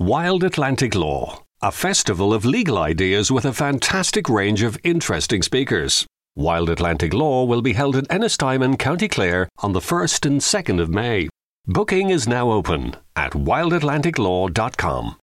Wild Atlantic Law, a festival of legal ideas with a fantastic range of interesting speakers. Wild Atlantic Law will be held in Ennistymon, County Clare on the 1st and 2nd of May. Booking is now open at wildatlanticlaw.com.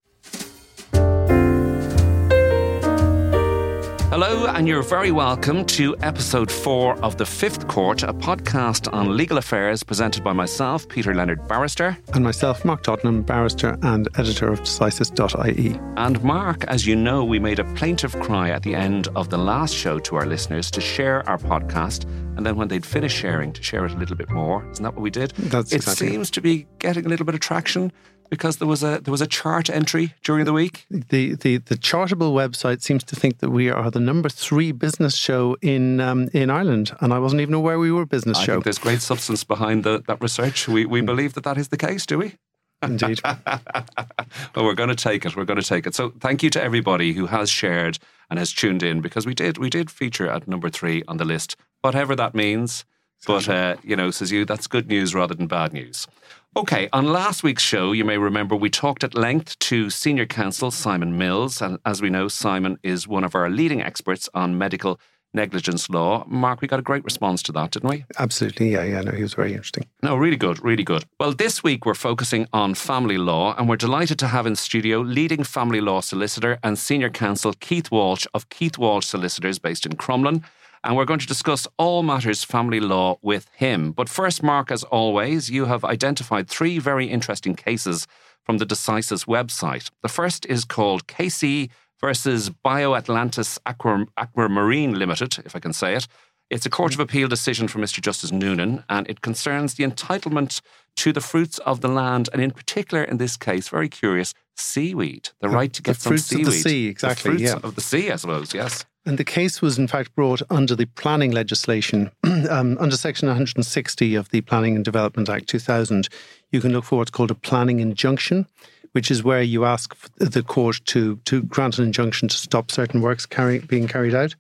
Hello, and you're very welcome to episode four of The Fifth Court, a podcast on legal affairs presented by myself, Peter Leonard Barrister. And myself, Mark Tottenham, barrister and editor of Decisis.ie. And Mark, as you know, we made a plaintive cry at the end of the last show to our listeners to share our podcast. And then when they'd finished sharing, to share it a little bit more. Isn't that what we did? That's it exactly seems to be getting a little bit of traction because there was a there was a chart entry during the week. The, the the Chartable website seems to think that we are the number three business show in um, in Ireland, and I wasn't even aware we were a business I show. think there's great substance behind the, that research. We we believe that that is the case, do we? Indeed. well, we're going to take it. We're going to take it. So, thank you to everybody who has shared and has tuned in because we did we did feature at number three on the list, whatever that means. But uh, you know, says you, that's good news rather than bad news. Okay, on last week's show, you may remember we talked at length to senior counsel Simon Mills, and as we know, Simon is one of our leading experts on medical negligence law. Mark, we got a great response to that, didn't we? Absolutely. Yeah, yeah. No, he was very interesting. No, really good, really good. Well, this week we're focusing on family law, and we're delighted to have in studio leading family law solicitor and senior counsel Keith Walsh of Keith Walsh Solicitors based in Crumlin. And we're going to discuss all matters family law with him. But first, Mark, as always, you have identified three very interesting cases from the Decisis website. The first is called KC versus BioAtlantis Aqua, Aquamarine Limited, if I can say it. It's a Court of Appeal decision from Mr. Justice Noonan, and it concerns the entitlement to the fruits of the land, and in particular, in this case, very curious, seaweed. The right to get the some fruits seaweed. of the sea, exactly. The fruits yeah. of the sea, I suppose, yes. And the case was, in fact, brought under the planning legislation, um, under Section 160 of the Planning and Development Act 2000. You can look for what's called a planning injunction, which is where you ask the court to, to grant an injunction to stop certain works carry, being carried out.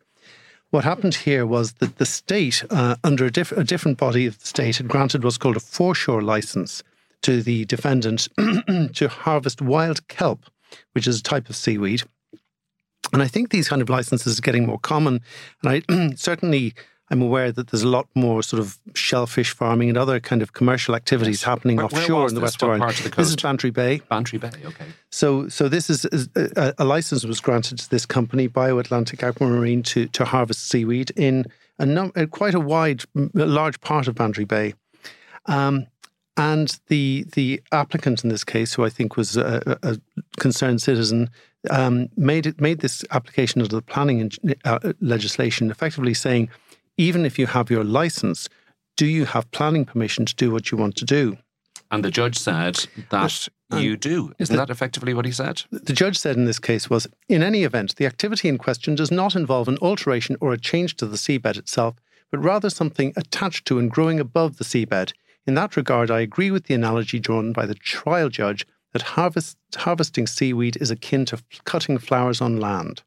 What happened here was that the state, uh, under a, diff- a different body of the state, had granted what's called a foreshore license to the defendant to harvest wild kelp, which is a type of seaweed. And I think these kind of licenses are getting more common. And I certainly I'm aware that there's a lot more sort of shellfish farming and other kind of commercial activities Yes. happening Where- where offshore was in the? West of Ireland. part of the This is? Bantry Bay. Bantry Bay, okay. So, so this is, is a, a license was granted to this company, BioAtlantis Aquamarine, to to harvest seaweed in a num- quite a wide, a large part of Bantry Bay. Um, and the the applicant in this case, who I think was a a concerned citizen, um, made it made this application under the planning and, uh, legislation, effectively saying, even if you have your license, do you have planning permission to do what you want to do? And the judge said that you do. Isn't that effectively what he said? The judge said in this case was In any event, the activity in question does not involve an alteration or a change to the seabed itself, but rather something attached to and growing above the seabed. In that regard, I agree with the analogy drawn by the trial judge that harvest, harvesting seaweed is akin to cutting flowers on land.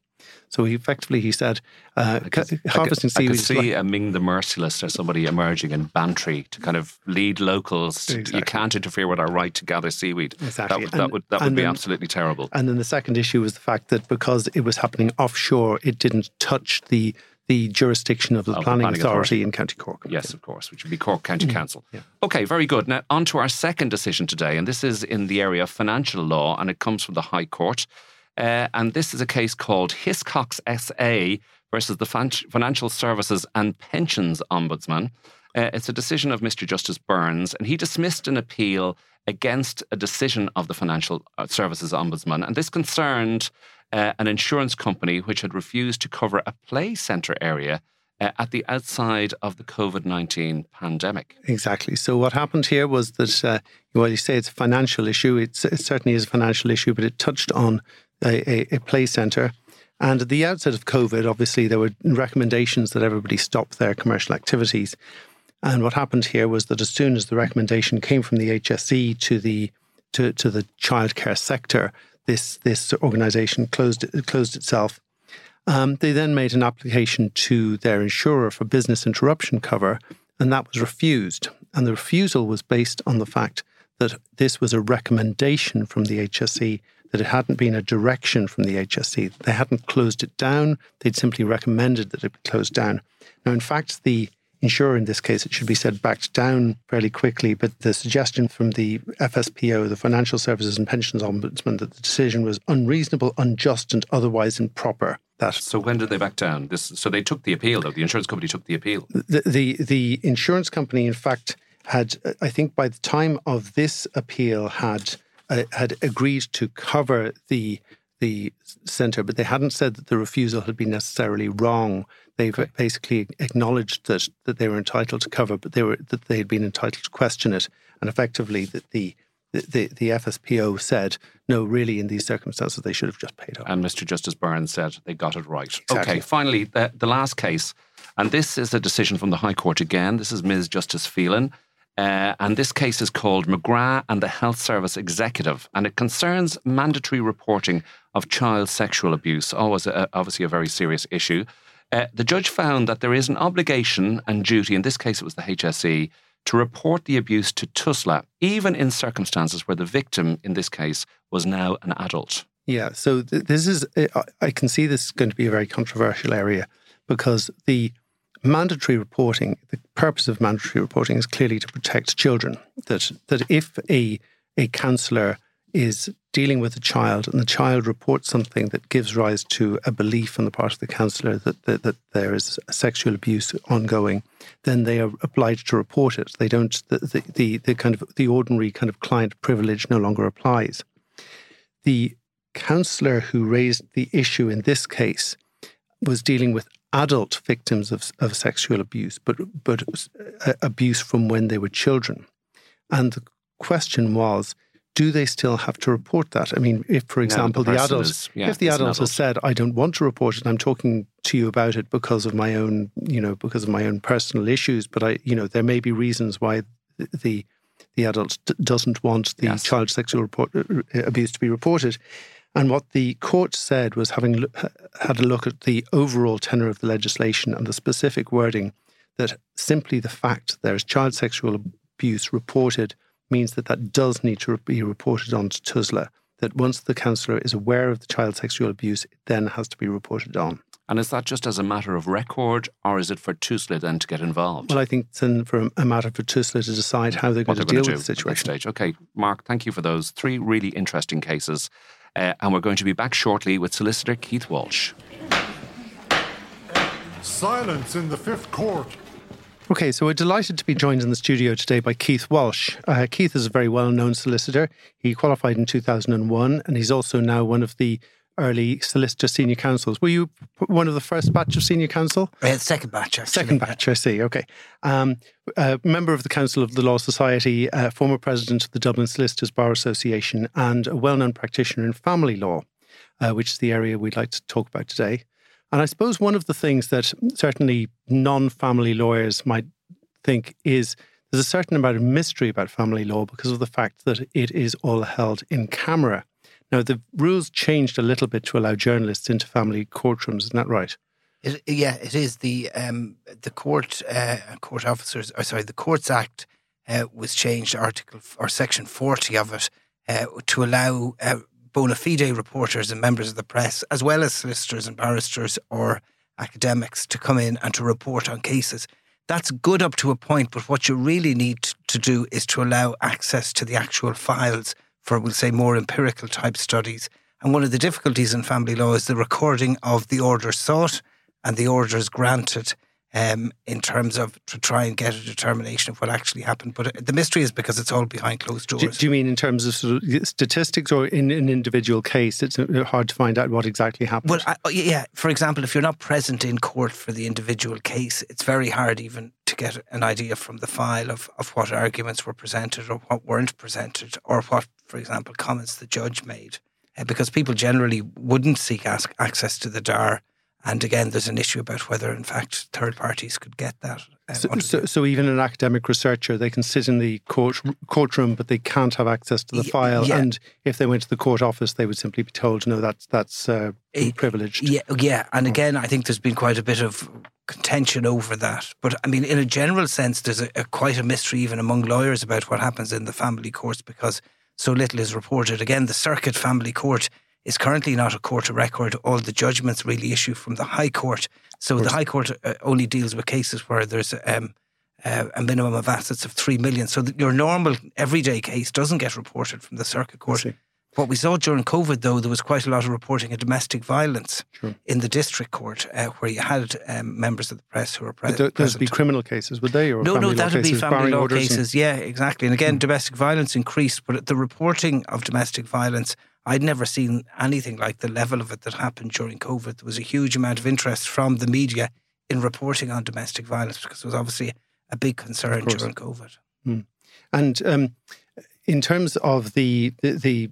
So he effectively he said uh, cu- harvesting I seaweed. could is see like- a Ming the Merciless or somebody emerging in Bantry to kind of lead locals. to- You can't interfere with our right to gather seaweed. Exactly. That would, that would, that would and be then- absolutely terrible. And then the second issue was the fact that because it was happening offshore, it didn't touch the the jurisdiction of the Of the planning, planning authority, authority. in County Cork. Yes, of course, which would be Cork County Mm. Council. Okay, very good. Now, on to our second decision today, and this is in the area of financial law, and it comes from the High Court. Uh, and this is a case called Hiscox SA versus the Financial Services and Pensions Ombudsman. Uh, it's a decision of Mr. Justice Burns, and he dismissed an appeal against a decision of the Financial uh, Services Ombudsman. And this concerned uh, an insurance company which had refused to cover a play centre area uh, at the outside of the COVID 19 pandemic. Exactly. So what happened here was that, uh, while you say it's a financial issue, it's, it certainly is a financial issue, but it touched on a, a, a play centre. And at the outset of COVID, obviously, there were recommendations that everybody stop their commercial activities. And what happened here was that as soon as the recommendation came from the HSE to the to, to the childcare sector, this this organisation closed closed itself. Um, they then made an application to their insurer for business interruption cover, and that was refused. And the refusal was based on the fact that this was a recommendation from the HSE that it hadn't been a direction from the HSE. They hadn't closed it down. They'd simply recommended that it be closed down. Now, in fact, the insurer in this case, it should be said, backed down fairly quickly. But the suggestion from the FSPO, the Financial Services and Pensions Ombudsman, that the decision was unreasonable, unjust, and otherwise improper. That so when did they back down? This so they took the appeal though. The insurance company took the appeal. The the, the insurance company, in fact, had I think by the time of this appeal had uh, had agreed to cover the the centre, but they hadn't said that the refusal had been necessarily wrong. They've okay. basically acknowledged that that they were entitled to cover, but they were that they had been entitled to question it, and effectively that the the, the, FSPO said, no, really, in these circumstances, they should have just paid up. And Mr. Justice Burns said they got it right. Exactly. Okay, finally, the, the last case, and this is a decision from the High Court again. This is Ms. Justice Phelan. Uh, and this case is called McGrath and the Health Service Executive, and it concerns mandatory reporting of child sexual abuse, always a, obviously a very serious issue. Uh, the judge found that there is an obligation and duty, in this case it was the HSE, to report the abuse to TUSLA, even in circumstances where the victim, in this case, was now an adult. Yeah, so th- this is, I can see this is going to be a very controversial area because the mandatory reporting, the purpose of mandatory reporting is clearly to protect children. That that if a a counsellor is dealing with a child and the child reports something that gives rise to a belief on the part of the counsellor that, that, that there is sexual abuse ongoing, then they are obliged to report it. They don't the, the, the, the kind of the ordinary kind of client privilege no longer applies. The counsellor who raised the issue in this case was dealing with adult victims of, of sexual abuse, but but uh, abuse from when they were children. And the question was, do they still have to report that? I mean, if, for example, no, the, the adult, is, yeah, if the adult, adult has said, "I don't want to report it. I'm talking to you about it because of my own, you know, because of my own personal issues," but I, you know, there may be reasons why the the adult doesn't want the yes. child sexual report, uh, abuse to be reported. And what the court said was, having had a look at the overall tenor of the legislation and the specific wording, that simply the fact there is child sexual abuse reported means that that does need to be reported on to TUSLA. That once the counsellor is aware of the child sexual abuse, it then has to be reported on. And is that just as a matter of record, or is it for TUSLA then to get involved? Well, I think it's for a matter for TUSLA to decide how they're going to deal with the situation. Stage. Okay, Mark, thank you for those three really interesting cases. Uh, and we're going to be back shortly with solicitor Keith Walsh. Silence in the fifth court. Okay, so we're delighted to be joined in the studio today by Keith Walsh. Uh, Keith is a very well known solicitor. He qualified in 2001, and he's also now one of the early solicitor senior counsels. Were you one of the first batch of senior counsel? Uh, second batch, actually. Second batch, I see. Okay. Um, uh, member of the Council of the Law Society, uh, former president of the Dublin Solicitors Bar Association, and a well known practitioner in family law, uh, which is the area we'd like to talk about today. And I suppose one of the things that certainly non family lawyers might think is there's a certain amount of mystery about family law because of the fact that it is all held in camera. Now, the rules changed a little bit to allow journalists into family courtrooms, isn't that right? It, yeah, it is. The um, the court uh, court officers, or sorry, the Courts Act uh, was changed, Article or Section forty of it, uh, to allow uh, bona fide reporters and members of the press, as well as solicitors and barristers or academics, to come in and to report on cases. That's good up to a point, but what you really need to do is to allow access to the actual files for, we'll say, more empirical type studies. And one of the difficulties in family law is the recording of the orders sought and the orders granted um, in terms of to try and get a determination of what actually happened. But uh, the mystery is because it's all behind closed doors. Do, do you mean in terms of, sort of statistics or in an individual case? It's uh, hard to find out what exactly happened. Well, I, yeah. For example, if you're not present in court for the individual case, it's very hard even to get an idea from the file of, of what arguments were presented or what weren't presented or what, for example, comments the judge made. Uh, because people generally wouldn't seek ask access to the DAR and again, there's an issue about whether, in fact, third parties could get that. Uh, so, so, so, even an academic researcher, they can sit in the court courtroom, but they can't have access to the yeah, file. Yeah. And if they went to the court office, they would simply be told, "No, that's that's uh, privileged." Yeah, yeah. And again, I think there's been quite a bit of contention over that. But I mean, in a general sense, there's a, a quite a mystery even among lawyers about what happens in the family courts because so little is reported. Again, the Circuit Family Court is currently not a court of record. All the judgments really issue from the High Court. So the High Court uh, only deals with cases where there's um, uh, a minimum of assets of three million. So your normal everyday case doesn't get reported from the Circuit Court. What we saw during COVID, though, there was quite a lot of reporting of domestic violence Sure. in the district court, uh, where you had um, members of the press who were pre- But th- those would be criminal cases, would they? Or No, no, that would be family law orders and- cases. Yeah, exactly. And again, domestic violence increased, but the reporting of domestic violence, I'd never seen anything like the level of it that happened during COVID. There was a huge amount of interest from the media in reporting on domestic violence because it was obviously a big concern during COVID. And um, in terms of the, the the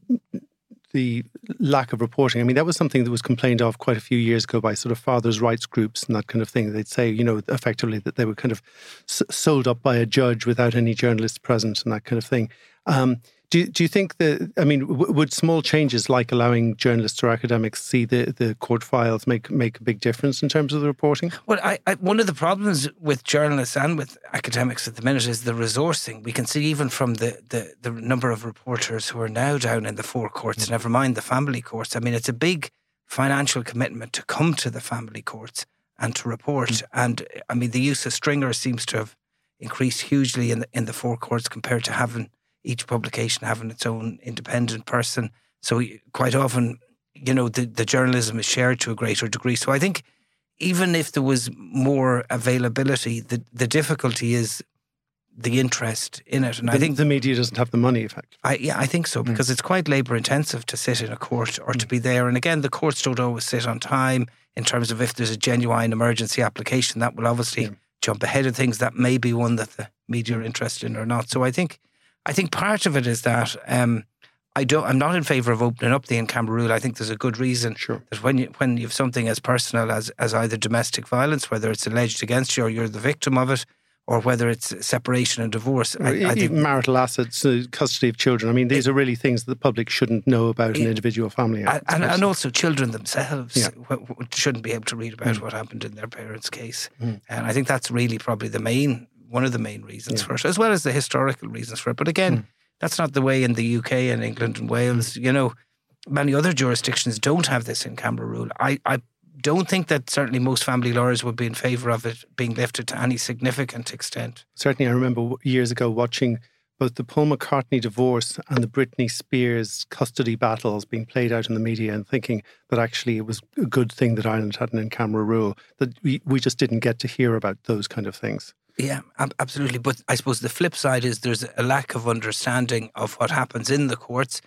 the lack of reporting, I mean, that was something that was complained of quite a few years ago by sort of fathers' rights groups and that kind of thing. They'd say, you know, effectively that they were kind of s- sold up by a judge without any journalists present and that kind of thing. Um, do, do you think that, I mean, w- would small changes like allowing journalists or academics see the, the court files make, make a big difference in terms of the reporting? Well, I, I, one of the problems with journalists and with academics at the minute is the resourcing. We can see even from the, the, the number of reporters who are now down in the four courts, mm. never mind the family courts. I mean, it's a big financial commitment to come to the family courts and to report. Mm. And I mean, the use of stringers seems to have increased hugely in the, in the four courts compared to having each publication having its own independent person. So quite often, you know, the, the journalism is shared to a greater degree. So I think even if there was more availability, the, the difficulty is the interest in it. And I think the media doesn't have the money, effectively. I yeah, I think so mm. because it's quite labour intensive to sit in a court or to mm. be there. And again, the courts don't always sit on time in terms of if there's a genuine emergency application, that will obviously jump ahead of things. That may be one that the media are interested in or not. So I think I think part of it is that um, I don't. I'm not in favour of opening up the in-camera rule. I think there's a good reason Sure. that when you when you have something as personal as as either domestic violence, whether it's alleged against you or you're the victim of it, or whether it's separation and divorce, Or I, I think even marital assets, uh, custody of children. I mean, these are really things that the public shouldn't know about an individual family. And, and, and also children themselves Yeah. w- w- shouldn't be able to read about what happened in their parents' case. Mm. And I think that's really probably the main one of the main reasons for it, as well as the historical reasons for it. But again, Mm. that's not the way in the UK and England and Wales. You know, many other jurisdictions don't have this in camera rule. I, I don't think that certainly most family lawyers would be in favour of it being lifted to any significant extent. Certainly, I remember years ago watching both the Paul McCartney divorce and the Britney Spears custody battles being played out in the media and thinking that actually it was a good thing that Ireland had an in camera rule, that we, we just didn't get to hear about those kind of things. Yeah, ab- absolutely. But I suppose the flip side is there's a lack of understanding of what happens in the courts.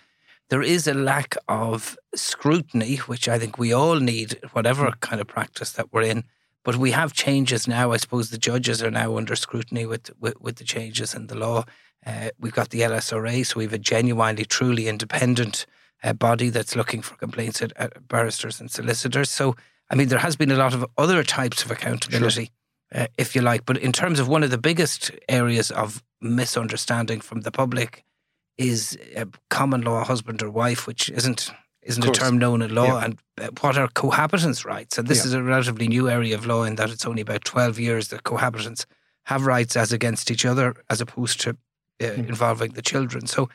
There is a lack of scrutiny, which I think we all need, whatever kind of practice that we're in. But we have changes now. I suppose the judges are now under scrutiny with with, with the changes in the law. Uh, we've got the LSRA, so we have a genuinely, truly independent uh, body that's looking for complaints at, at barristers and solicitors. So, I mean, there has been a lot of other types of accountability uh, if you like. But in terms of one of the biggest areas of misunderstanding from the public is uh, common law husband or wife, which isn't isn't a term known in law, Yeah. and uh, what are cohabitants' rights? And this Yeah. is a relatively new area of law in that it's only about twelve years that cohabitants have rights as against each other, as opposed to uh, Hmm. involving the children. So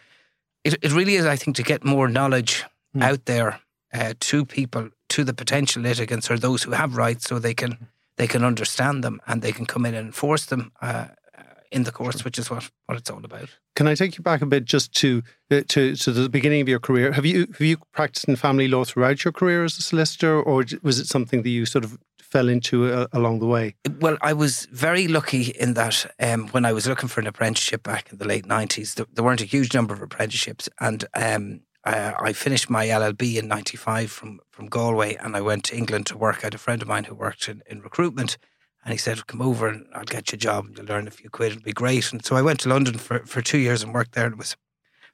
it it really is, I think, to get more knowledge Hmm. out there uh, to people, to the potential litigants or those who have rights, so they can they can understand them and they can come in and enforce them uh, uh, in the courts, which is what, what it's all about. Can I take you back a bit just to uh, to to the beginning of your career? Have you have you practiced in family law throughout your career as a solicitor, or was it something that you sort of fell into uh, along the way? Well, I was very lucky in that um, when I was looking for an apprenticeship back in the late 90s, there, there weren't a huge number of apprenticeships. And um, uh, I finished my LLB in 95 from, from Galway and I went to England to work. I had a friend of mine who worked in, in recruitment and he said, Come over and I'll get you a job and you'll learn a few quid. It'll be great. And so I went to London for, for two years and worked there. It was a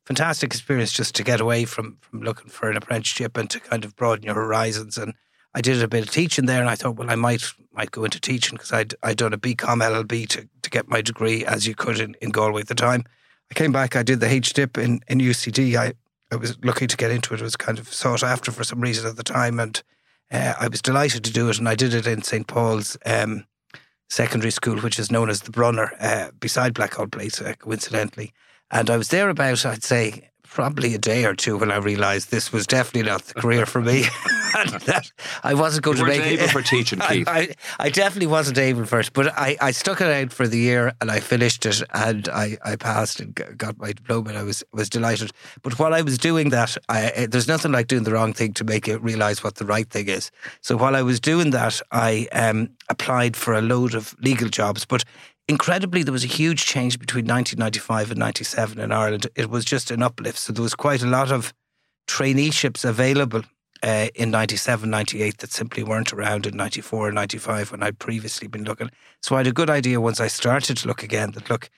fantastic experience just to get away from, from looking for an apprenticeship and to kind of broaden your horizons. And I did a bit of teaching there, and I thought, well, I might might go into teaching because I'd I'd done a BCom LLB to, to get my degree, as you could in, in Galway at the time. I came back, I did the HDIP in, in UCD. I, I was lucky to get into it. It was kind of sought after for some reason at the time, and uh, I was delighted to do it. And I did it in St Paul's um, secondary school, which is known as the Brunner, uh, beside Blackhall Place, uh, coincidentally. And I was there about, I'd say, probably a day or two when I realised this was definitely not the career for me. that I wasn't going You to make able it. for teaching, I, Keith. I, I definitely wasn't able for it, but I, I stuck it out for the year and I finished it and I, I passed and got my diploma and I was was delighted. But while I was doing that, I, there's nothing like doing the wrong thing to make you realise what the right thing is. So while I was doing that, I um, applied for a load of legal jobs, but incredibly, there was a huge change between 1995 and 97 in Ireland. It was just an uplift. So there was quite a lot of traineeships available uh, in 97, 98 that simply weren't around in 94 and 95 when I'd previously been looking. So I had a good idea once I started to look again that, look,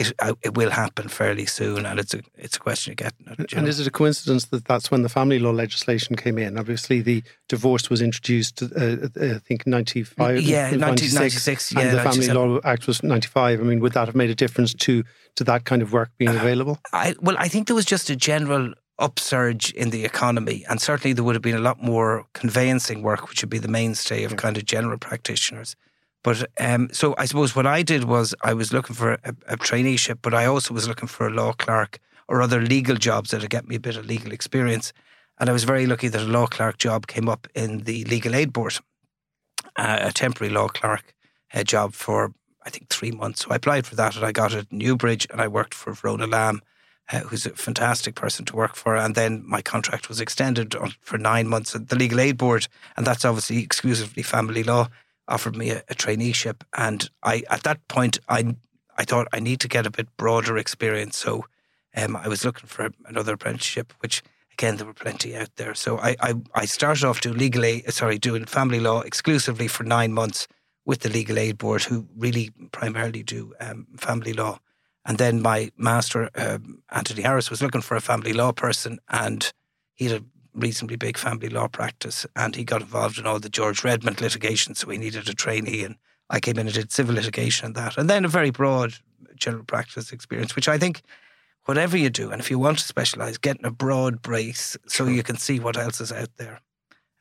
it, it will happen fairly soon and it's a, it's a question of getting it. And know. is it a coincidence that that's when the family law legislation came in? Obviously, the divorce was introduced, uh, uh, I think, 95. Yeah, 96, 1996, yeah, and the Family Law Act was 95. I mean, would that have made a difference to, to that kind of work being Uh, available? I well, I think there was just a general upsurge in the economy, and certainly there would have been a lot more conveyancing work, which would be the mainstay of kind of general practitioners. But um, so I suppose what I did was I was looking for a, a traineeship, but I also was looking for a law clerk or other legal jobs that would get me a bit of legal experience. And I was very lucky that a law clerk job came up in the Legal Aid Board, uh, a temporary law clerk uh, job for I think three months. So I applied for that and I got it at Newbridge and I worked for Verona Lamb, uh, who's a fantastic person to work for. And then my contract was extended on, for nine months at the Legal Aid Board, and that's obviously exclusively family law. Offered me a, a traineeship, and I at that point I I thought I need to get a bit broader experience. So um, I was looking for another apprenticeship, which again there were plenty out there. So I I, I started off doing legal aid, sorry, doing family law exclusively for nine months with the Legal Aid Board, who really primarily do um, family law. And then my master, um, Anthony Harris, was looking for a family law person, and he had a reasonably big family law practice, and he got involved in all the George Redmond litigation, so he needed a trainee, and I came in and did civil litigation and that, and then a very broad general practice experience, which I think. Whatever you do, and if you want to specialise, getting a broad brace so you can see what else is out there.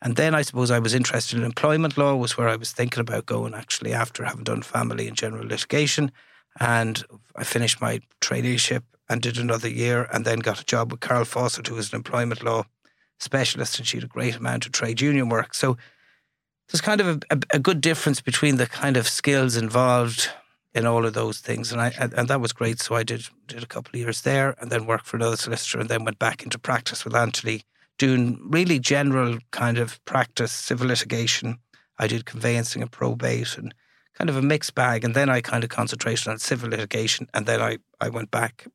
And then I suppose I was interested in employment law, was where I was thinking about going actually after having done family and general litigation. And I finished my traineeship and did another year and then got a job with Carol Fawcett, who was an employment law specialist, and she had a great amount of trade union work. So there's kind of a, a, a good difference between the kind of skills involved in all of those things, and I and, that was great. So I did did a couple of years there, and then worked for another solicitor, and then went back into practice with Anthony, doing really general kind of practice, civil litigation. I did conveyancing and probate, and kind of a mixed bag. And then I kind of concentrated on civil litigation, and then I I went back.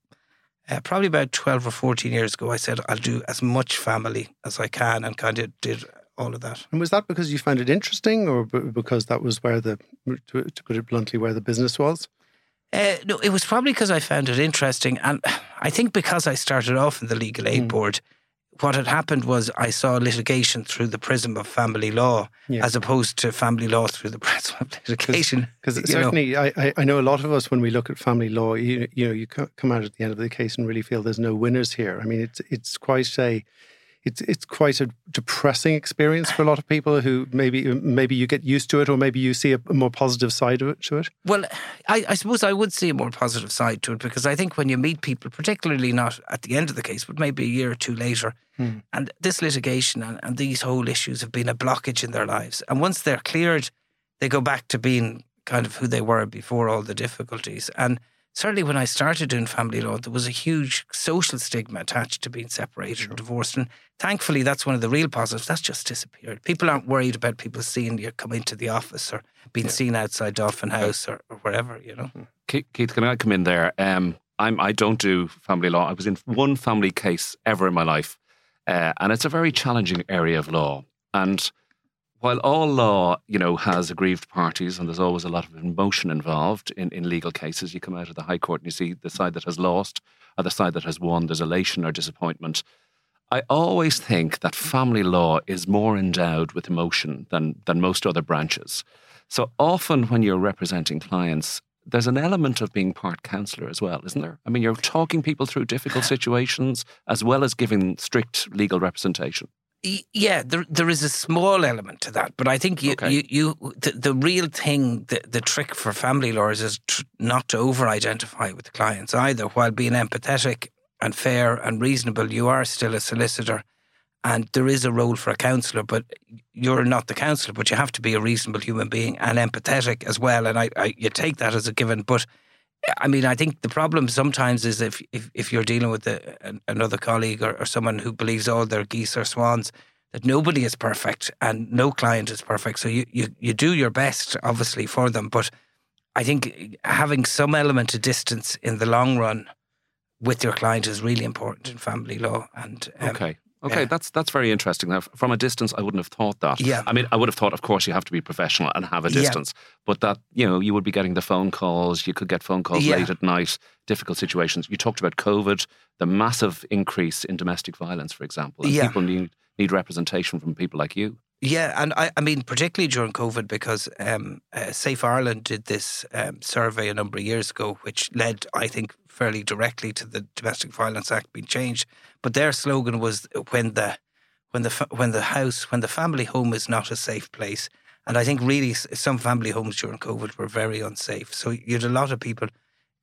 Uh, probably about 12 or 14 years ago, I said I'll do as much family as I can and kind of did all of that. And was that because you found it interesting or because that was where the, to, to put it bluntly, where the business was? Uh, no, it was probably because I found it interesting. And I think because I started off in the Legal Aid Mm. Board, what had happened was I saw litigation through the prism of family law Yeah. as opposed to family law through the prism of litigation. Because know. certainly, I, I, I know a lot of us when we look at family law, you, you know, you come out at the end of the case and really feel there's no winners here. I mean, it's it's quite a it's it's quite a depressing experience for a lot of people who maybe maybe you get used to it or maybe you see a, more positive side of it to it. Well, I, I suppose I would see a more positive side to it because I think when you meet people, particularly not at the end of the case, but maybe a year or two later, Hmm. and this litigation and, and these whole issues have been a blockage in their lives. And once they're cleared, they go back to being kind of who they were before all the difficulties. And certainly when I started doing family law, there was a huge social stigma attached to being separated and divorced. And thankfully, that's one of the real positives. That's just disappeared. People aren't worried about people seeing you come into the office or being seen outside Dolphin House or, or wherever, you know. Keith, Keith, can I come in there? Um, I'm, I don't do family law. I was in one family case ever in my life, uh, and it's a very challenging area of law. And while all law, you know, has aggrieved parties, and there's always a lot of emotion involved in, in legal cases, you come out of the High Court and you see the side that has lost or the side that has won. There's elation or disappointment. I always think that family law is more endowed with emotion than than most other branches. So often when you're representing clients, there's an element of being part counselor as well, isn't there? I mean, you're talking people through difficult situations as well as giving strict legal representation. Yeah, there there is a small element to that, but I think you Okay. you, you the, the real thing, the, the trick for family lawyers is tr- not to over identify with the clients either, while being empathetic and fair and reasonable, you are still a solicitor. And there is a role for a counsellor, but you're not the counsellor, but you have to be a reasonable human being and empathetic as well. And I, I you take that as a given. But I mean, I think the problem sometimes is if if, if you're dealing with a, another colleague or, or someone who believes all their geese are swans, that nobody is perfect and no client is perfect. So you, you, you do your best, obviously, for them. But I think having some element of distance in the long run with your client is really important in family law. And um, okay. Okay, yeah. that's that's very interesting. Now, from a distance, I wouldn't have thought that. Yeah. I mean, I would have thought, of course, you have to be professional and have a distance, yeah. but that you know, you would be getting the phone calls. You could get phone calls yeah. late at night, difficult situations. You talked about COVID, the massive increase in domestic violence, for example. And yeah. People need need representation from people like you. Yeah, and I, I mean, particularly during COVID, because um, uh, Safe Ireland did this um, survey a number of years ago, which led, I think, fairly directly to the Domestic Violence Act being changed. But their slogan was when the when the when the house when the family home is not a safe place. And I think really some family homes during COVID were very unsafe. So you had a lot of people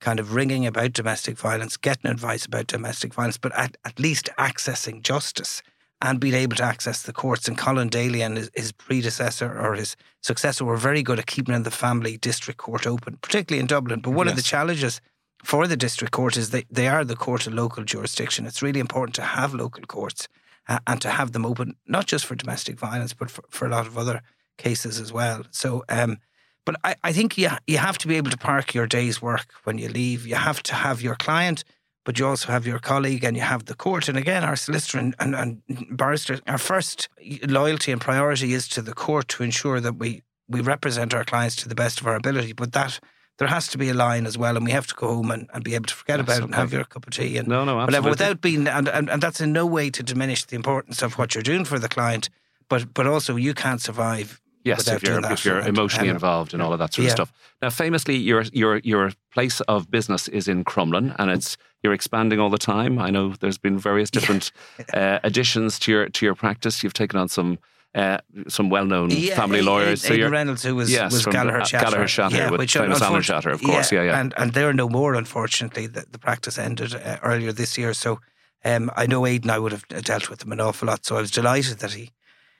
kind of ringing about domestic violence, getting advice about domestic violence, but at, at least accessing justice and being able to access the courts. And Colin Daly and his, his, predecessor or his successor were very good at keeping the family district court open, particularly in Dublin. But one yes. of the challenges for the district court is that they are the court of local jurisdiction. It's really important to have local courts uh, and to have them open, not just for domestic violence, but for, for a lot of other cases as well. So, um, but I, I think you, you have to be able to park your day's work when you leave. You have to have your client but you also have your colleague and you have the court. And again, our solicitor and, and, and barrister, our first loyalty and priority is to the court to ensure that we, we represent our clients to the best of our ability. But that there has to be a line as well, and we have to go home and, and be able to forget about it and have your cup of tea and no, no, whatever, without being and, and, and that's in no way to diminish the importance of what you're doing for the client, but but also you can't survive Yes, if you're if you're emotionally and, involved and all of that sort yeah. of stuff. Now, famously, your your your place of business is in Crumlin, and it's you're expanding all the time. I know there's been various different yeah. uh, additions to your to your practice. You've taken on some. Uh, some well-known yeah, family lawyers. Aidan, so you're, Reynolds, who was, yes, was Gallagher Shatter, Gallagher Shatter yeah, with which famous Alan Shatter, of course. Yeah, yeah, And and they're no more. Unfortunately, the, the practice ended uh, earlier this year. So um, I know Aidan. I would have dealt with him an awful lot. So I was delighted that he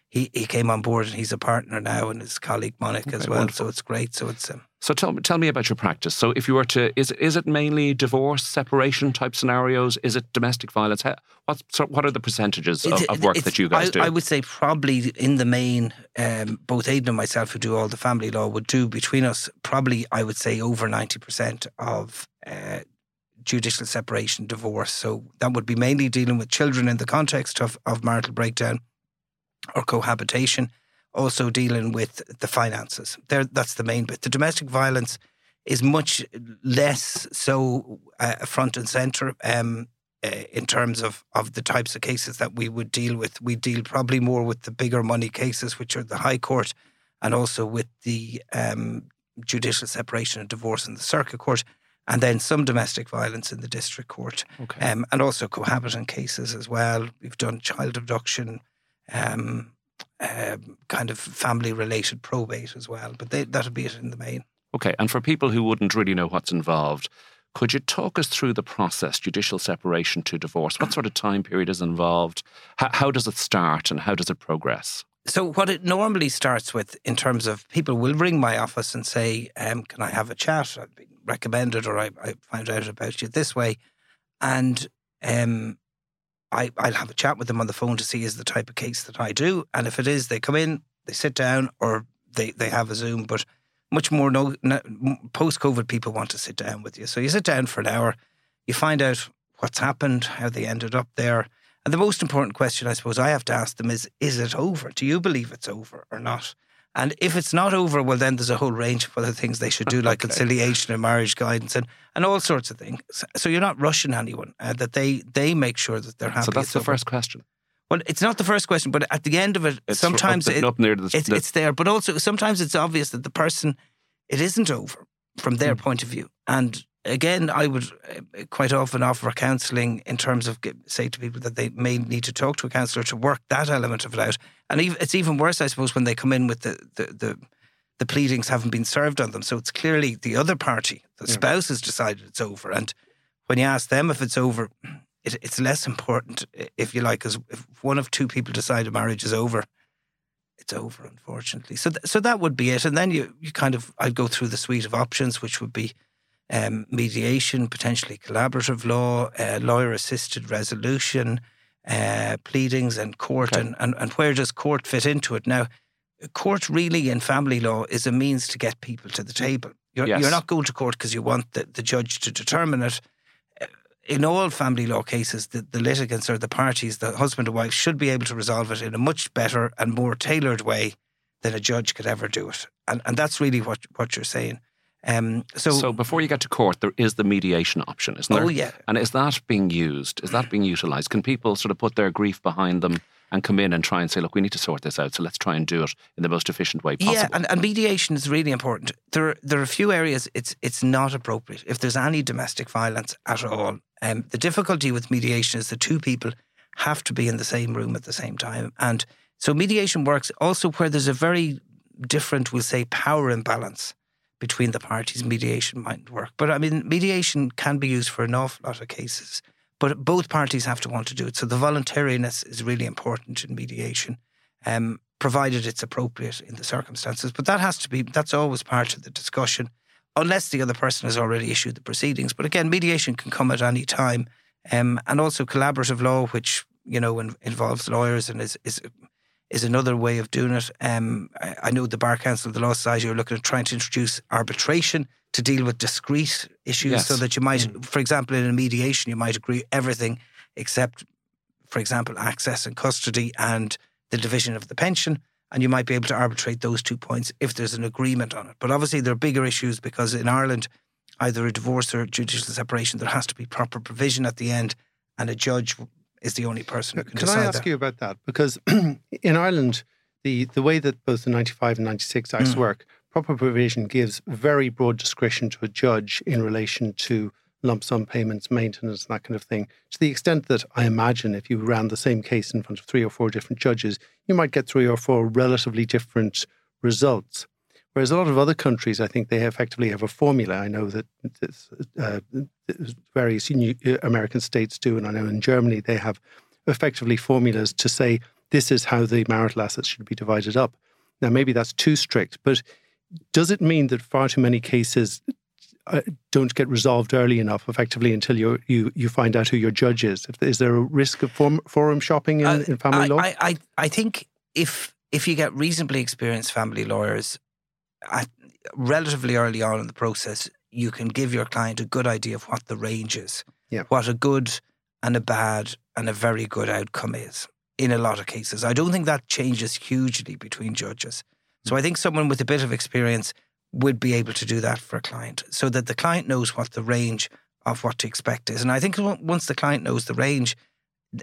he, he came on board and he's a partner now, and his colleague Monica okay, as well. Wonderful. So it's great. So it's um, so tell me tell me about your practice. So if you were to is is it mainly divorce, separation type scenarios? Is it domestic violence? What what are the percentages of, of work that you guys I, do? I would say probably in the main, um, both Aidan and myself, who do all the family law, would do between us probably I would say over ninety percent of. Uh, judicial separation, divorce. So that would be mainly dealing with children in the context of, of marital breakdown or cohabitation, also dealing with the finances. There, that's the main bit. The domestic violence is much less so uh, front and centre um, uh, in terms of, of the types of cases that we would deal with. We deal probably more with the bigger money cases, which are the High Court, and also with the um, judicial separation and divorce in the Circuit Court, and then some domestic violence in the District Court, okay. um, and also cohabitant cases as well. We've done child abduction, um, uh, kind of family related probate as well. But they, that'll be it in the main. Okay, and for people who wouldn't really know what's involved, could you talk us through the process, judicial separation to divorce? What sort of time period is involved? How, how does it start and how does it progress? So, what it normally starts with, in terms of people will ring my office and say, um, Can I have a chat? I've been recommended or I, I found out about you this way. And um, I, I'll have a chat with them on the phone to see is the type of case that I do. And if it is, they come in, they sit down, or they, they have a Zoom. But much more no, no post COVID, people want to sit down with you. So you sit down for an hour, you find out what's happened, how they ended up there. And the most important question I suppose I have to ask them is Is it over? Do you believe it's over or not? And if it's not over, well, then there's a whole range of other things they should do, like okay. conciliation and marriage guidance and, and all sorts of things. So you're not rushing anyone, uh, that they, they make sure that they're happy. So that's the over. first question. Well, it's not the first question, but at the end of it, it's sometimes up, it, up near the, it's, the, it's there. But also, sometimes it's obvious that the person, it isn't over from their mm. point of view. And again, I would uh, quite often offer counselling in terms of say to people that they may need to talk to a counsellor to work that element of it out. And it's even worse, I suppose, when they come in with the the, the, the pleadings haven't been served on them. So it's clearly the other party, the yeah. spouse, has decided it's over. And when you ask them if it's over, it, it's less important, if you like, because if one of two people decide a marriage is over, it's over, unfortunately. So, th- so that would be it. And then you, you kind of, I'd go through the suite of options, which would be um, mediation, potentially collaborative law, uh, lawyer assisted resolution, uh, pleadings, and court. Okay. And, and, and where does court fit into it? Now, court really in family law is a means to get people to the table. You're, Yes. you're not going to court because you want the, the judge to determine it. Uh, In all family law cases, the, the litigants or the parties, the husband and wife, should be able to resolve it in a much better and more tailored way than a judge could ever do it. And, and that's really what, what you're saying. Um, so, So before you get to court, there is the mediation option, isn't there? oh, yeah. And is that being used? Is that being utilised? Can people sort of put their grief behind them and come in and try and say, look, we need to sort this out, so let's try and do it in the most efficient way possible? Yeah, and, and mediation is really important. There, there are a few areas it's it's not appropriate if there's any domestic violence at all. Um, the difficulty with mediation is the two people have to be in the same room at the same time, and so mediation works also where there's a very different, we'll say, power imbalance between the parties. Mediation might work, but I mean, mediation can be used for an awful lot of cases. But both parties have to want to do it. So the voluntariness is really important in mediation um, provided it's appropriate in the circumstances. But that has to be, that's always part of the discussion, unless the other person has already issued the proceedings. But again, mediation can come at any time. Um, and also collaborative law, which, you know, in, involves lawyers and is, is, is another way of doing it. Um, I, I know the Bar Council, the Law Society are looking at trying to introduce arbitration to deal with discrete issues Yes. so that you might, for example, in a mediation, you might agree everything except, for example, access and custody and the division of the pension. And you might be able to arbitrate those two points if there's an agreement on it. But obviously, there are bigger issues because in Ireland, either a divorce or judicial separation, there has to be proper provision at the end, and a judge is the only person who can, Can decide Can I ask that. you about that? Because in Ireland, the, the way that both the 95 and 96 Acts Mm. work, proper provision gives very broad discretion to a judge in relation to lump sum payments, maintenance, and that kind of thing. To the extent that I imagine if you ran the same case in front of three or four different judges, you might get three or four relatively different results. Whereas a lot of other countries, I think they effectively have a formula. I know that uh, various uh, American states do, and I know in Germany they have effectively formulas to say this is how the marital assets should be divided up. Now, maybe that's too strict, but does it mean that far too many cases uh, don't get resolved early enough, effectively, until you you you find out who your judge is? Is there a risk of form, forum shopping in, Uh, in family I, law? I, I, I think if if you get reasonably experienced family lawyers, at, relatively early on in the process, you can give your client a good idea of what the range is, Yeah. what a good and a bad and a very good outcome is. In a lot of cases, I don't think that changes hugely between judges. So I think someone with a bit of experience would be able to do that for a client, so that the client knows what the range of what to expect is. And I think once the client knows the range,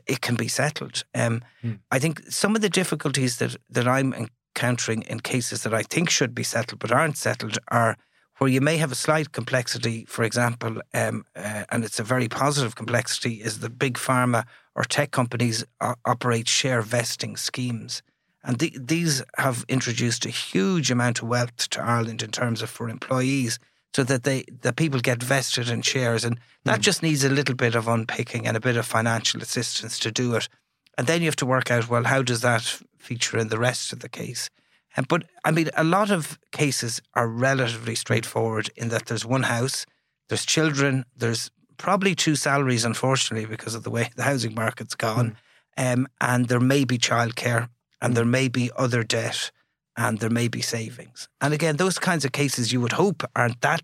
it can be settled. Um, Hmm. I think some of the difficulties that, that I'm encountering in cases that I think should be settled but aren't settled are where you may have a slight complexity. For example, um, uh, and it's a very positive complexity, is that big pharma or tech companies o- operate share vesting schemes. And the, these have introduced a huge amount of wealth to Ireland in terms of for employees, so that they that people get vested in shares, and that just needs a little bit of unpicking and a bit of financial assistance to do it. And then you have to work out well, how does that feature in the rest of the case? And but I mean, a lot of cases are relatively straightforward in that there's one house, there's children, there's probably two salaries, unfortunately, because of the way the housing market's gone, um, and there may be childcare, and there may be other debt, and there may be savings. And again, those kinds of cases you would hope aren't that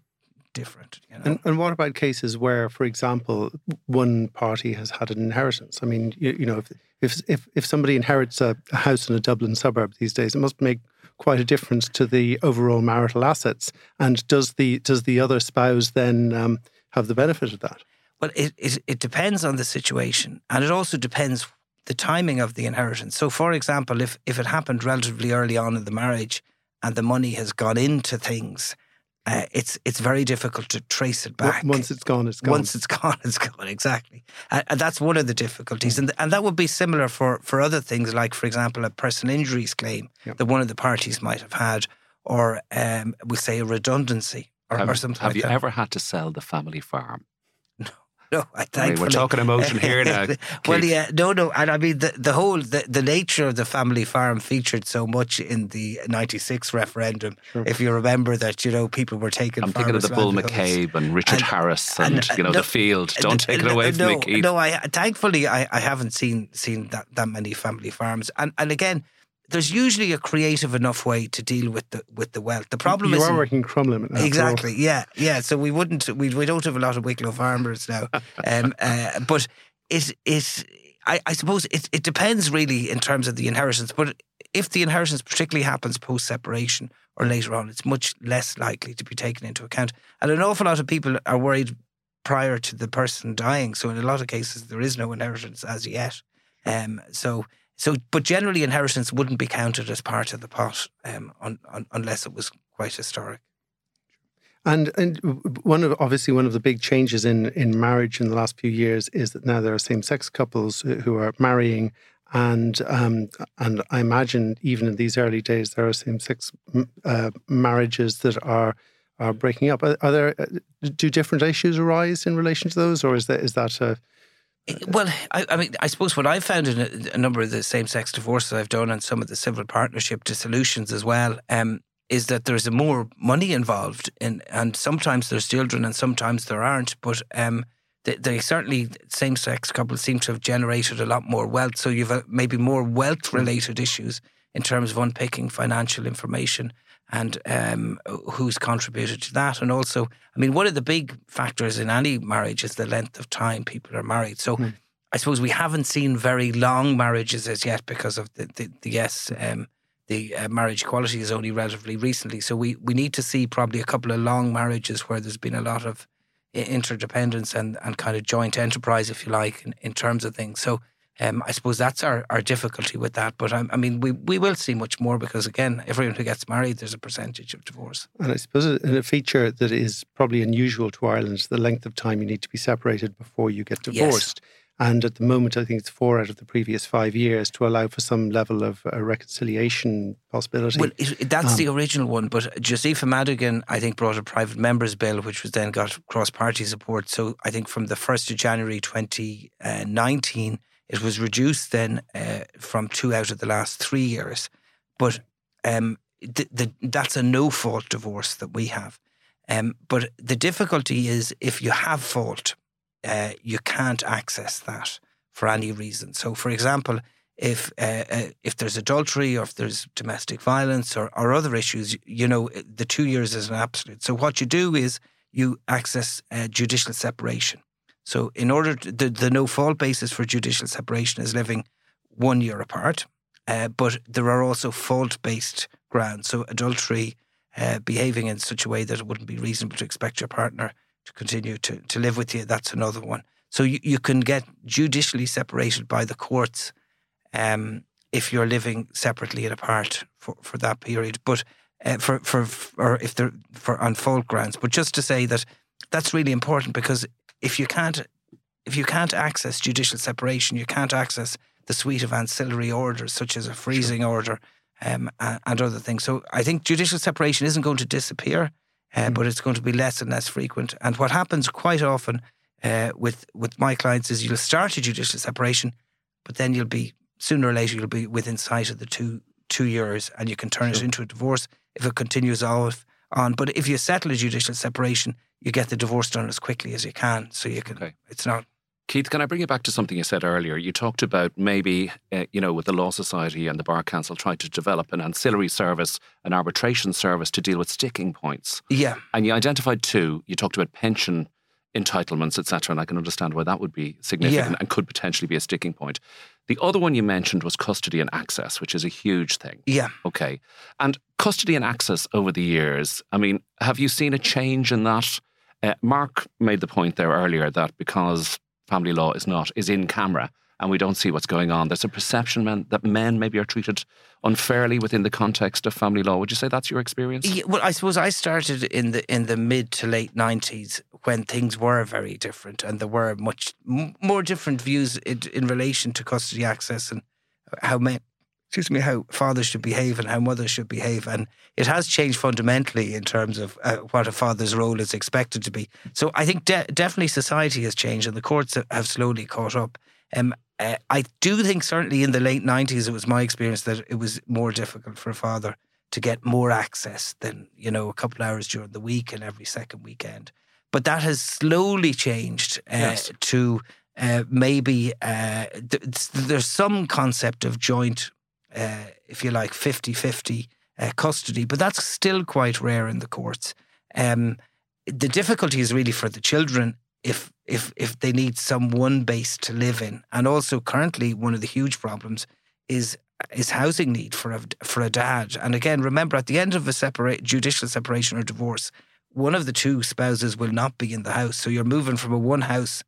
different. You know? And, and what about cases where, for example, one party has had an inheritance? I mean, you, you know, if, if if if somebody inherits a, a house in a Dublin suburb these days, it must make quite a difference to the overall marital assets. And does the does the other spouse then um, have the benefit of that? Well, it, it it depends on the situation, and it also depends the timing of the inheritance. So, for example, if if it happened relatively early on in the marriage, and the money has gone into things, uh, it's it's very difficult to trace it back. Once it's gone, it's gone. Once it's gone, it's gone. Exactly, and, and that's one of the difficulties, and and that would be similar for for other things, like for example, a personal injuries claim Yep. that one of the parties might have had, or um, we'll say a redundancy or, Have, or something have like you that. ever had to sell the family farm? no, I mean, thankfully. we're talking emotion here now. well, Keith. yeah, no, no, and I mean the the whole the, the nature of the family farm featured so much in the '96 referendum. If you remember that, you know, people were taking. I'm thinking of the Bull. McCabe and Richard And- Harris and, and, uh, you know no, the field. uh, Don't take it no, away from me, Keith. No, I thankfully I, I haven't seen seen that, that many family farms, and and again, there's usually a creative enough way to deal with the with the wealth. The problem is you are working Crumlin. after all. Exactly. Yeah. Yeah. So we wouldn't. We we don't have a lot of Wicklow farmers now. Um. Uh, but it it. I, I suppose it it depends really in terms of the inheritance. But if the inheritance particularly happens post separation or later on, it's much less likely to be taken into account. And an awful lot of people are worried prior to the person dying. So in a lot of cases, there is no inheritance as yet. Um. So. So, but generally, inheritance wouldn't be counted as part of the pot, um, un, un, unless it was quite historic. And and one of obviously one of the big changes in in marriage in the last few years is that now there are same sex couples who are marrying, and um, and I imagine even in these early days there are same sex uh, marriages that are are breaking up. Are, are there uh, do different issues arise in relation to those, or is that is that a Well, I, I mean, I suppose what I've found in a, a number of the same-sex divorces I've done and some of the civil partnership dissolutions as well, um, is that there's more money involved in, and sometimes there's children and sometimes there aren't. But um, they, they certainly same-sex couples seem to have generated a lot more wealth. So you've uh, maybe more wealth-related issues in terms of unpicking financial information and um, who's contributed to that. And also, I mean, one of the big factors in any marriage is the length of time people are married. So I suppose we haven't seen very long marriages as yet because of the, the, the yes, um, the uh, marriage equality is only relatively recently. So we, we need to see probably a couple of long marriages where there's been a lot of interdependence and, and kind of joint enterprise, if you like, in, in terms of things. So um, I suppose that's our, our difficulty with that. But I, I mean, we, we will see much more because, again, everyone who gets married, there's a percentage of divorce. And I suppose a, a feature that is probably unusual to Ireland is the length of time you need to be separated before you get Yes. divorced. And at the moment, I think it's four out of the previous five years to allow for some level of uh, reconciliation possibility. Well, it, that's the original one, but Josepha Madigan, I think, brought a private members bill, which was then got cross party support. So I think from the 1st of January 2019, it was reduced then uh, from two out of the last three years. But um, that's a no fault divorce that we have. Um, but the difficulty is if you have fault, uh, you can't access that for any reason. So, for example, if uh, uh, if there's adultery or if there's domestic violence or, or other issues, you know, the two years is an absolute. So what you do is you access uh, judicial separation. So in order to, the, the no fault basis for judicial separation is living one year apart, uh, but there are also fault based grounds. So adultery, uh, behaving in such a way that it wouldn't be reasonable to expect your partner to continue to, to live with you, that's another one. So you, you can get judicially separated by the courts um, if you're living separately and apart for, for that period. But uh, for for or if they're for on fault grounds. But just to say that that's really important because if you can't if you can't access judicial separation, you can't access the suite of ancillary orders such as a freezing order um, and other things. So I think judicial separation isn't going to disappear, uh, but it's going to be less and less frequent. And what happens quite often uh, with with my clients is you'll start a judicial separation, but then you'll be sooner or later you'll be within sight of the two two years, and you can turn it into a divorce if it continues off on. But if you settle a judicial separation, you get the divorce done as quickly as you can, so you can. Okay. It's not. Keith, can I bring you back to something you said earlier? You talked about maybe, uh, you know, with the Law Society and the Bar Council trying to develop an ancillary service, an arbitration service to deal with sticking points. Yeah, And you identified two. You talked about pension entitlements, etc. And I can understand why that would be significant Yeah. and could potentially be a sticking point. The other one you mentioned was custody and access, which is a huge thing. yeah. Okay. And custody and access over the years, I mean, have you seen a change in that? Uh, Mark made the point there earlier that because family law is not, is in camera and we don't see what's going on, there's a perception men, that men maybe are treated unfairly within the context of family law. Would you say that's your experience? Yeah, well, I suppose I started in the in the mid to late nineties when things were very different, and there were much m- more different views in, in relation to custody access and how men excuse me, how fathers should behave and how mothers should behave. And it has changed fundamentally in terms of uh, what a father's role is expected to be. So I think de- definitely society has changed and the courts have slowly caught up. Um, uh, I do think certainly in the late 90s, it was my experience that it was more difficult for a father to get more access than, you know, a couple hours during the week and every second weekend. But that has slowly changed uh, yes. to uh, maybe uh, th- there's some concept of joint uh, if you like, 50 50 uh, custody, but that's still quite rare in the courts. Um, the difficulty is really for the children if if if they need some one base to live in, and also currently one of the huge problems is is housing need for a for a dad. And again, remember at the end of a separate judicial separation or divorce, one of the two spouses will not be in the house, so you're moving from a one house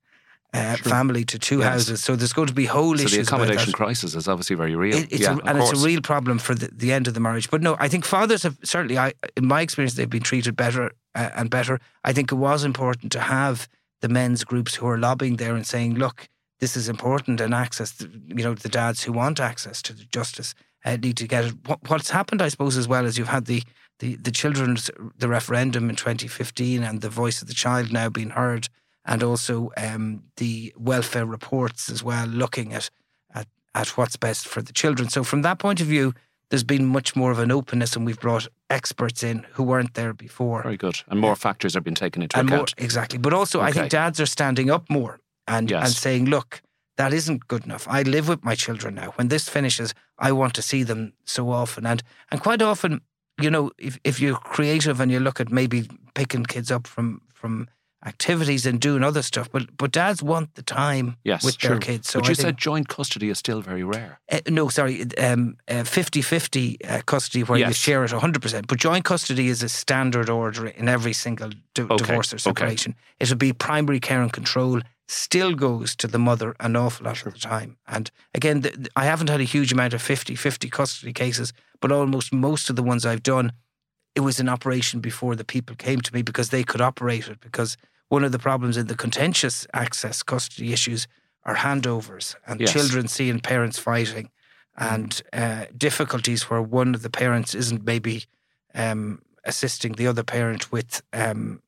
uh, family to two yes. houses. So there's going to be whole so issues. the accommodation crisis is obviously very real. It, it's yeah, a, and course. it's a real problem for the, the, end of the marriage. But no, I think fathers have certainly, I, in my experience, they've been treated better uh, and better. I think it was important to have the men's groups who are lobbying there and saying, look, this is important and access, to, you know, the dads who want access to the justice uh, need to get it. What, what's happened, I suppose, as well, is you've had the, the, the children's, the referendum in 2015 and the voice of the child now being heard and also um, the welfare reports as well, looking at, at at what's best for the children. So from that point of view, there's been much more of an openness, and we've brought experts in who weren't there before. Very good, and more factors are being taken into and account. More, exactly, but also okay. I think dads are standing up more and yes. and saying, look. That isn't good enough. I live with my children now. When this finishes, I want to see them so often. And and quite often, you know, if, if you're creative and you look at maybe picking kids up from from activities and doing other stuff. But but dads want the time yes, with their kids. So but you said joint custody is still very rare. Uh, no, sorry, um, uh, 50-50 uh, custody where yes. you share it 100%. But joint custody is a standard order in every single d- okay. divorce or separation. Okay. It would be primary care and control still goes to the mother an awful lot sure. of the time. And again, the, I haven't had a huge amount of 50-50 custody cases, but almost most of the ones I've done it was an operation before the people came to me because they could operate it because one of the problems in the contentious access custody issues are handovers and yes. children seeing parents fighting and uh, difficulties where one of the parents isn't maybe um, assisting the other parent with, um,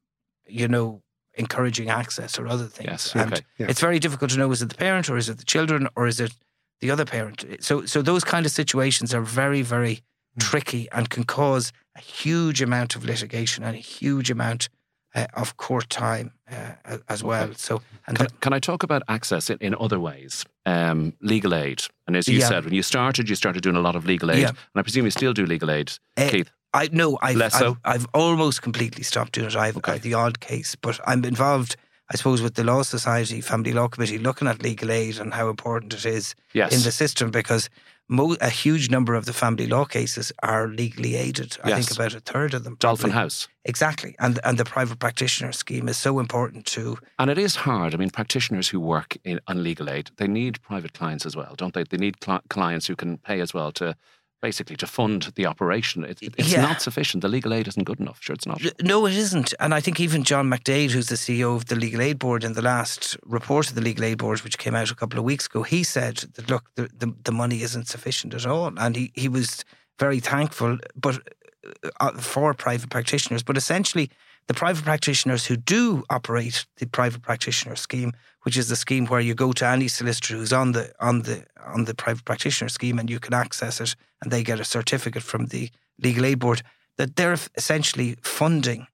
you know, encouraging access or other things. Yes, and okay. it's very difficult to know is it the parent or is it the children or is it the other parent? So, so those kind of situations are very, very mm. tricky and can cause a huge amount of litigation and a huge amount uh, of court time uh, as well. So, can, the, can, I talk about access in, in other ways? Um, legal aid, and as you yeah. said, when you started, you started doing a lot of legal aid, yeah. and I presume you still do legal aid, uh, Keith. I no, I've, so? I've, I've almost completely stopped doing it. I've okay. the odd case, but I'm involved. I suppose with the Law Society Family Law Committee looking at legal aid and how important it is yes. in the system because mo- a huge number of the family law cases are legally aided. I think about a third of them. Probably. Dolphin House. Exactly. And and the private practitioner scheme is so important too. And it is hard. I mean, practitioners who work in, on legal aid, they need private clients as well, don't they? They need cl- clients who can pay as well to basically to fund the operation. It, it's yeah. not sufficient. The legal aid isn't good enough. Sure, it's not. No, it isn't. And I think even John McDaid, who's the CEO of the Legal Aid Board, in the last report of the Legal Aid Board, which came out a couple of weeks ago, he said that look, the the, the money isn't sufficient at all, and he he was very thankful, but uh, for private practitioners, but essentially the private practitioners who do operate the private practitioner scheme, which is the scheme where you go to any solicitor who's on the on the on the private practitioner scheme and you can access it and they get a certificate from the legal aid board, that they're essentially funding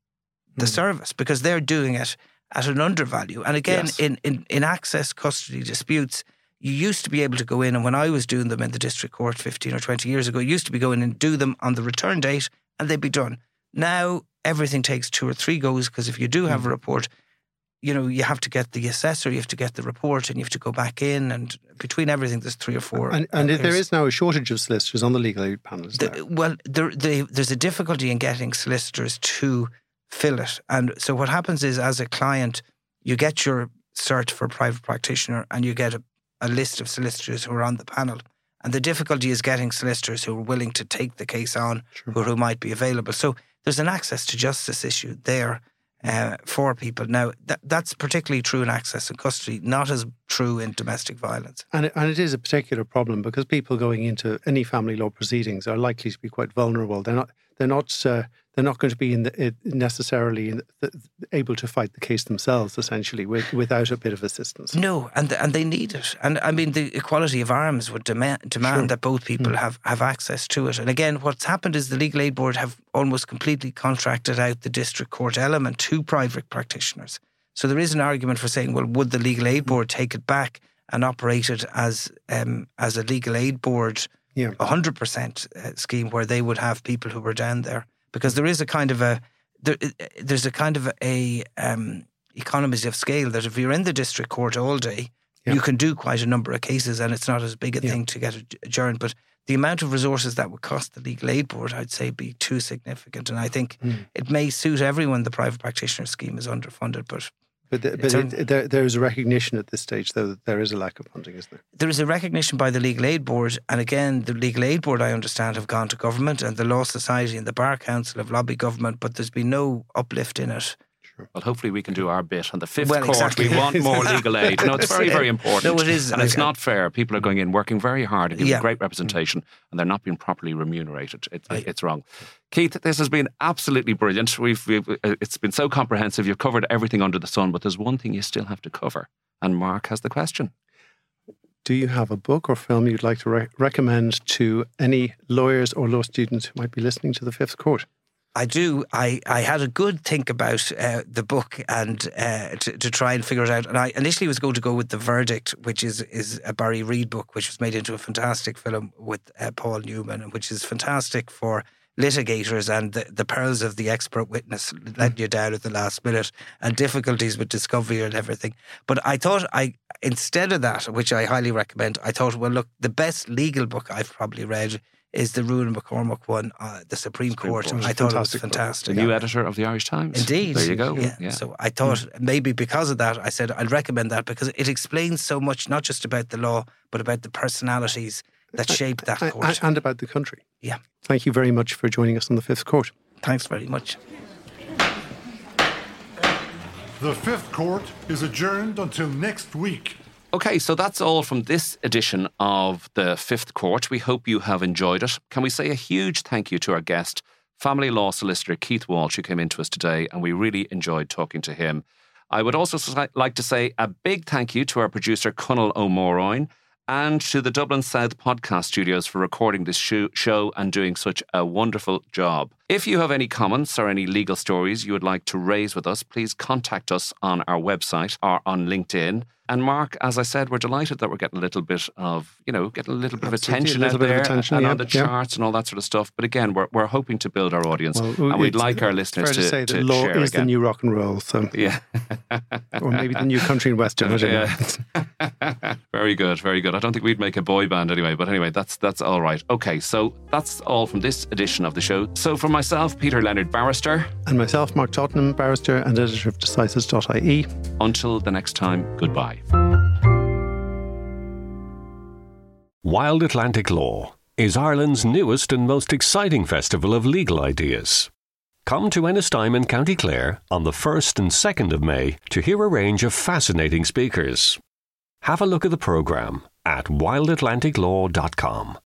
the mm. service because they're doing it at an undervalue. And again, yes. in, in, in access custody disputes, you used to be able to go in, and when I was doing them in the district court 15 or 20 years ago, you used to be going and do them on the return date and they'd be done. Now everything takes two or three goes because if you do have a mm-hmm. report, you know, you have to get the assessor, you have to get the report, and you have to go back in. And between everything, there's three or four. And, and there is now a shortage of solicitors on the legal aid panels. The, well, there, the, there's a difficulty in getting solicitors to fill it. And so what happens is, as a client, you get your cert for private practitioner, and you get a, a list of solicitors who are on the panel. And the difficulty is getting solicitors who are willing to take the case on, sure. or who might be available. So there's an access to justice issue there. Uh, for people. Now, that, that's particularly true in access and custody, not as true in domestic violence. And it, and it is a particular problem because people going into any family law proceedings are likely to be quite vulnerable. They're not they're not uh, they're not going to be in the, necessarily in the, able to fight the case themselves, essentially, with, without a bit of assistance. No, and and they need it. And I mean, the equality of arms would demand demand sure. that both people mm. have have access to it. And again, what's happened is the Legal Aid Board have almost completely contracted out the district court element to private practitioners. So there is an argument for saying, well, would the Legal Aid Board take it back and operate it as um, as a legal aid board? yeah. 100% uh, scheme where they would have people who were down there because there is a kind of a there, there's a kind of a um, economies of scale that if you're in the district court all day yeah. you can do quite a number of cases and it's not as big a yeah. thing to get adjourned but the amount of resources that would cost the legal aid board I'd say be too significant and I think mm. it may suit everyone the private practitioner scheme is underfunded but but, the, but it, there, there is a recognition at this stage, though, that there is a lack of funding, isn't there? There is a recognition by the Legal Aid Board. And again, the Legal Aid Board, I understand, have gone to government, and the Law Society and the Bar Council have lobbied government, but there's been no uplift in it. Well, hopefully we can do our bit. On the fifth well, court, exactly. we want more legal aid. No, it's very, very important. No, it is. And it's not fair. People are going in, working very hard and giving yeah. great representation, and they're not being properly remunerated. It, it's wrong. Keith, this has been absolutely brilliant. We've, we've, uh, it's been so comprehensive. You've covered everything under the sun, but there's one thing you still have to cover. And Mark has the question. Do you have a book or film you'd like to re- recommend to any lawyers or law students who might be listening to the Fifth Court? I do. I, I had a good think about uh, the book and uh, to, to try and figure it out. And I initially was going to go with The Verdict, which is, is a Barry Reed book, which was made into a fantastic film with uh, Paul Newman, which is fantastic for litigators and the, the perils of the expert witness letting you down at the last minute and difficulties with discovery and everything. But I thought I instead of that, which I highly recommend, I thought, well, look, the best legal book I've probably read is the Ruadhán Mac Cormaic one, uh, the Supreme, Supreme Court. Court. I thought it was fantastic. The new editor of the Irish Times. Indeed. There you go. Yeah. yeah. So I thought mm. maybe because of that, I said I'd recommend that because it explains so much, not just about the law, but about the personalities that shaped that court. And about the country. Yeah. Thank you very much for joining us on the Fifth Court. Thanks very much. The Fifth Court is adjourned until next week. Okay, so that's all from this edition of the Fifth Court. We hope you have enjoyed it. Can we say a huge thank you to our guest, family law solicitor Keith Walsh, who came in to us today, and we really enjoyed talking to him. I would also like to say a big thank you to our producer, Conal O'Moroyne, and to the Dublin South podcast studios for recording this show and doing such a wonderful job. If you have any comments or any legal stories you would like to raise with us, please contact us on our website or on LinkedIn. And Mark, as I said, we're delighted that we're getting a little bit of, you know, getting a little bit of attention out there attention, and yeah, on the yeah. charts and all that sort of stuff. But again, we're, we're hoping to build our audience well, and we'd like our listeners to, to, say to that law is again. the new rock and roll. So yeah, or maybe the new country and western. yeah. very good, very good. I don't think we'd make a boy band anyway, but anyway, that's that's all right. Okay, so that's all from this edition of the show. So for myself, Peter Leonard Barrister, and myself, Mark Tottenham Barrister and editor of Decisis.ie. Until the next time, goodbye. Wild Atlantic Law is Ireland's newest and most exciting festival of legal ideas. Come to Ennistymon in County Clare on the 1st and 2nd of May to hear a range of fascinating speakers. Have a look at the programme at wildatlanticlaw.com.